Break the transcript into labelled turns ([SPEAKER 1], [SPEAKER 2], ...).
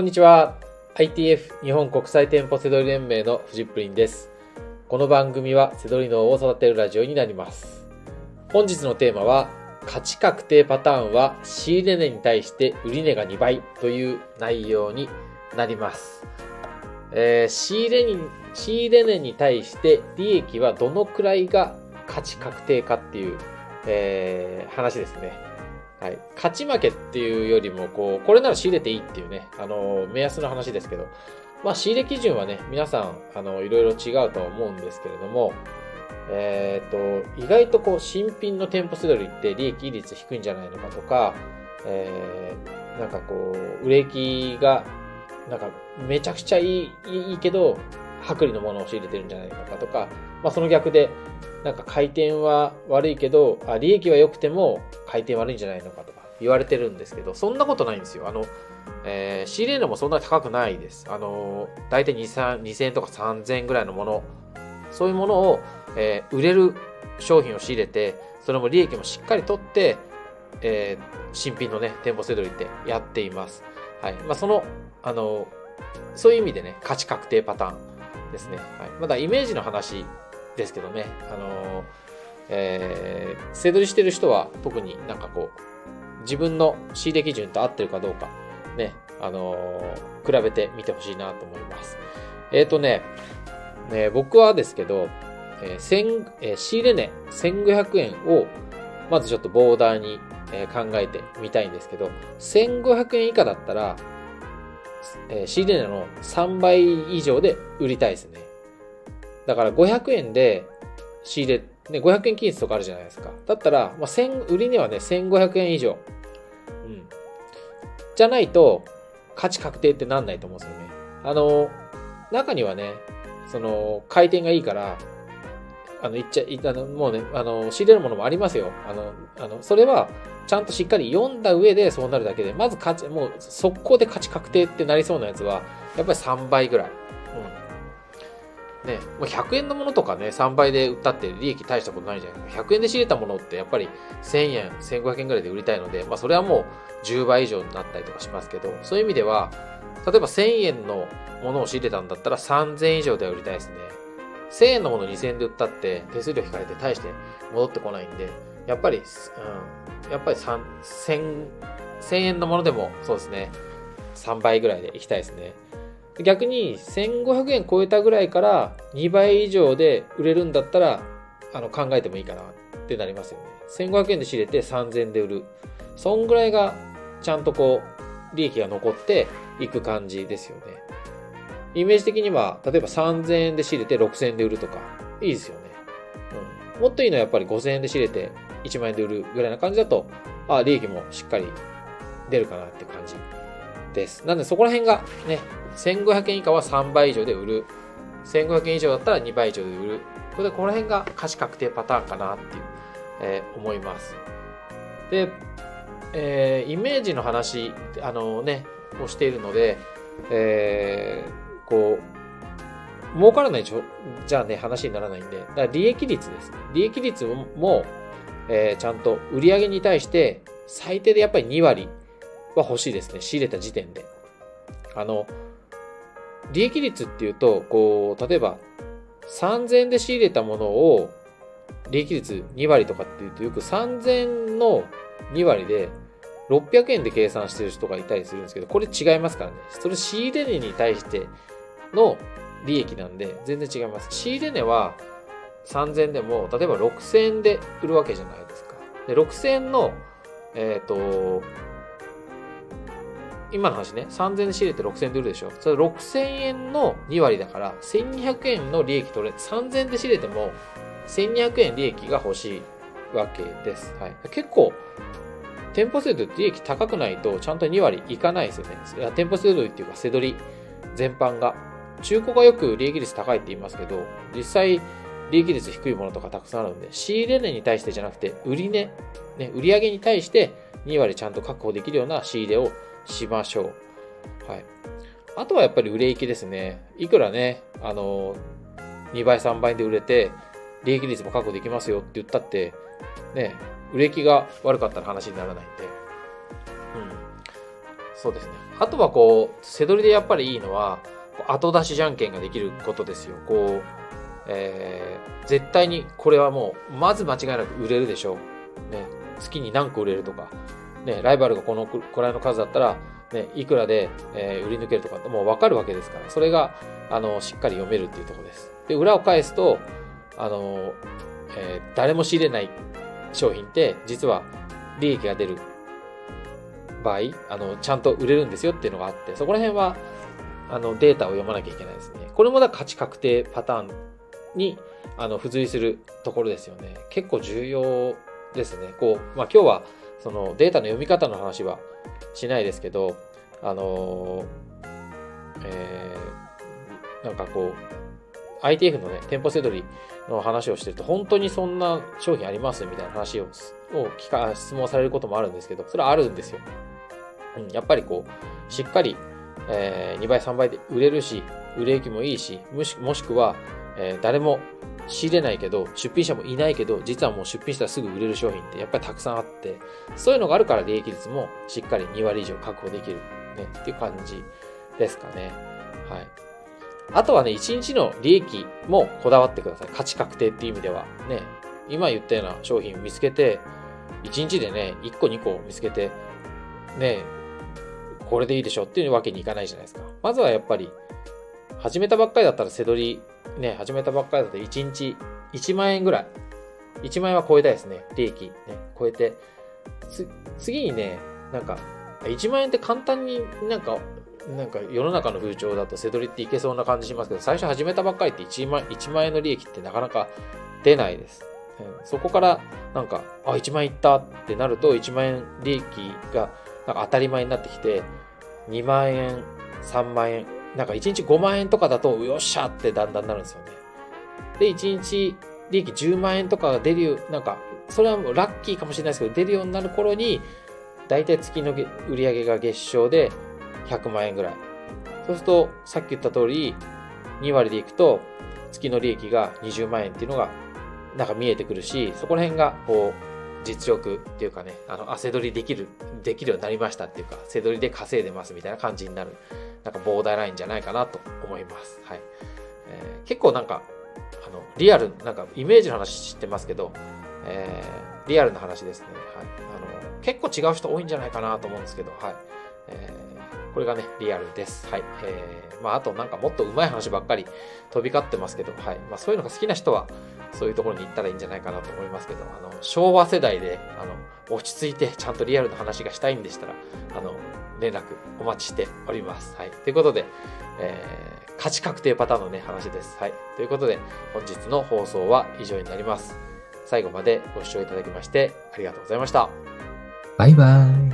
[SPEAKER 1] こんにちは。ITF 日本国際店舗セドリ連盟のフジップリンです。この番組はセドリ脳を育てるラジオになります。本日のテーマは、価値確定パターンは仕入れ値に対して売値が2倍という内容になります。えー仕入れに、仕入れ値に対して利益はどのくらいが価値確定かっていう、えー話ですね。はい。勝ち負けっていうよりも、こう、これなら仕入れていいっていうね、あの、目安の話ですけど、まあ、仕入れ基準はね、皆さん、あの、いろいろ違うとは思うんですけれども、えっ、と、意外とこう、新品の店舗セドリって利益率低いんじゃないのかとか、えー、なんかこう、売れ行きが、なんか、めちゃくちゃいい、いいけど、薄利のものを仕入れてるんじゃないのかとか、まあ、その逆で、なんか回転は悪いけど、あ利益は良くても回転悪いんじゃないのかとか言われてるんですけど、そんなことないんですよ。あの、えー仕入れ値もそんなに高くないです。あの、大体2、3 2000円とか3000円ぐらいのもの、そういうものを、えー売れる商品を仕入れて、それも利益もしっかり取って、えー新品のね、店舗セドリってやっています。はい。まあ、その、あの、そういう意味でね、価値確定パターンですね。はい。まだイメージの話ですけどね、あの、えー、セドリしてる人は特になんかこう、自分の仕入れ基準と合ってるかどうか、ね、あの比べてみてほしいなと思います。えっ、とね、ね、僕はですけど、えー千えー仕入れ値1500円を、まずちょっとボーダーに、えー考えてみたいんですけど、1500円以下だったら、えー仕入れ値の3倍以上で売りたいですね。だから500円で仕入れ、ね、500円均一とかあるじゃないですか。だったら、まあ、1000売り値はね、1500円以上。うん。じゃないと、価値確定ってなんないと思うんですよね。あの、中にはね、その、回転がいいから、あの、いっちゃ、いあの、もうね、あの、仕入れるものもありますよ。あの、あの、それは、ちゃんとしっかり読んだ上でそうなるだけで、まず価値、もう、速攻で価値確定ってなりそうなやつは、やっぱり3倍ぐらい。うん。ね、もう100円のものとかね、3倍で売ったって利益大したことないじゃないですか。100円で仕入れたものってやっぱり1000円、1500円ぐらいで売りたいので、まあそれはもう10倍以上になったりとかしますけど、そういう意味では、例えば1000円のものを仕入れたんだったら3000円以上では売りたいですね。1000円のもの2000円で売ったって手数料引かれて大して戻ってこないんで、やっぱり、うん、やっぱり3 1000 1000円のものでもそうですね、3倍ぐらいでいきたいですね。逆に1500円超えたぐらいから2倍以上で売れるんだったらあの考えてもいいかなってなりますよね。1500円で仕入れて3000円で売る。そんぐらいがちゃんとこう利益が残っていく感じですよね。イメージ的には例えば3000円で仕入れて6000円で売るとかいいですよね。うん、もっといいのはやっぱり5000円で仕入れて1万円で売るぐらいな感じだとあ利益もしっかり出るかなって感じです。なんでそこら辺がね、1500円以下は3倍以上で売る。1500円以上だったら2倍以上で売る。これでこの辺が価値確定パターンかなっていう、えー思います。で、えーイメージの話、あのね、をしているので、えーこう、儲からないじょ？じゃあね、話にならないんで、だから利益率ですね。利益率も、えーちゃんと売上に対して、最低でやっぱり2割は欲しいですね。仕入れた時点で。あの、利益率っていうと、こう、例えば、3000円で仕入れたものを、利益率2割とかっていうと、よく3000の2割で、600円で計算してる人がいたりするんですけど、これ違いますからね。それ仕入れ値に対しての利益なんで、全然違います。仕入れ値は3000でも、例えば6000円で売るわけじゃないですか。で、6000円の、えっ、と、今の話ね、3000円で仕入れて6000円で売るでしょ。それ6000円の2割だから、1200円の利益取れ、3000円で仕入れても、1200円利益が欲しいわけです。はい。結構、店舗制度って利益高くないと、ちゃんと2割いかないですよね。店舗制度っていうか、せどり全般が。中古がよく利益率高いって言いますけど、実際、利益率低いものとかたくさんあるんで、仕入れ値に対してじゃなくて、売り値、ね、売上に対して2割ちゃんと確保できるような仕入れをしましょう。はい。あとはやっぱり売れ行きですね。いくらね、あの、2倍3倍で売れて、利益率も確保できますよって言ったって、ね、売れ行きが悪かったら話にならないんで。うん。そうですね。あとはこう、背取りでやっぱりいいのは、後出しじゃんけんができることですよ。こう、えー、絶対にこれはもう、まず間違いなく売れるでしょう。ね、月に何個売れるとか、ね、ライバルがこのくらいの数だったら、ね、いくらで、えー、売り抜けるとかってもう分かるわけですから、それが、あの、しっかり読めるっていうとこです。で、裏を返すと、あの、えー、誰も仕入れない商品って、実は利益が出る場合、あの、ちゃんと売れるんですよっていうのがあって、そこら辺は、あの、データを読まなきゃいけないですね。これもだ価値確定パターンに、あの、付随するところですよね。結構重要ですね。こう、まあ、今日は、そのデータの読み方の話はしないですけど、あのえー、なんかこう、ITF のね、店舗セドリの話をしてると、本当にそんな商品ありますみたいな話をを聞か質問されることもあるんですけど、それはあるんですよ。うん、やっぱりこう、しっかり、えー、2倍、3倍で売れるし、売れ行きもいいし、もしもしくは、えー、誰も仕入れないけど、出品者もいないけど、実はもう出品したらすぐ売れる商品ってやっぱりたくさんあって、そういうのがあるから利益率もしっかり2割以上確保できるねっていう感じですかね。はい。あとはね、1日の利益もこだわってください。価値確定っていう意味では。ね、今言ったような商品を見つけて、1日でね、1個2個見つけて、ね、これでいいでしょっていうわけにいかないじゃないですか。まずはやっぱり、始めたばっかりだったら背取りね、始めたばっかりだと1日1万円ぐらい。1万円は超えたいですね。利益ね、超えて。次にね、なんか、1万円って簡単になんか、なんか世の中の風潮だと背取りっていけそうな感じしますけど、最初始めたばっかりって1万 ,1 万円の利益ってなかなか出ないです。そこからなんか、あ、1万円いったってなると、1万円利益がなんか当たり前になってきて、2万円、3万円、なんか1日5万円とかだと、よっしゃってだんだんなるんですよね。で、1日利益10万円とかが出る、なんか、それはもうラッキーかもしれないですけど、出るようになる頃に、だいたい月の売り上げが月賞で100万円ぐらい。そうすると、さっき言った通り、2割でいくと、月の利益が20万円っていうのが、なんか見えてくるし、そこら辺が、こう、実力っていうかね、あの、汗取りできる、できるようになりましたっていうか、背取りで稼いでますみたいな感じになる、なんかボーダーラインじゃないかなと思います。はい。えー、結構なんか、あの、リアル、なんかイメージの話知ってますけど、えー、リアルな話ですね。はい。あの、結構違う人多いんじゃないかなと思うんですけど、はい。えー、これがね、リアルです。はい。えー、まあ、あとなんかもっと上手い話ばっかり飛び交ってますけど、はい。まあ、そういうのが好きな人は、そういうところに行ったらいいんじゃないかなと思いますけど、あの、昭和世代で、あの、落ち着いてちゃんとリアルな話がしたいんでしたら、あの、連絡お待ちしております。はい。ということで、えー、価値確定パターンのね、話です。はい。ということで、本日の放送は以上になります。最後までご視聴いただきましてありがとうございました。
[SPEAKER 2] バイバイ。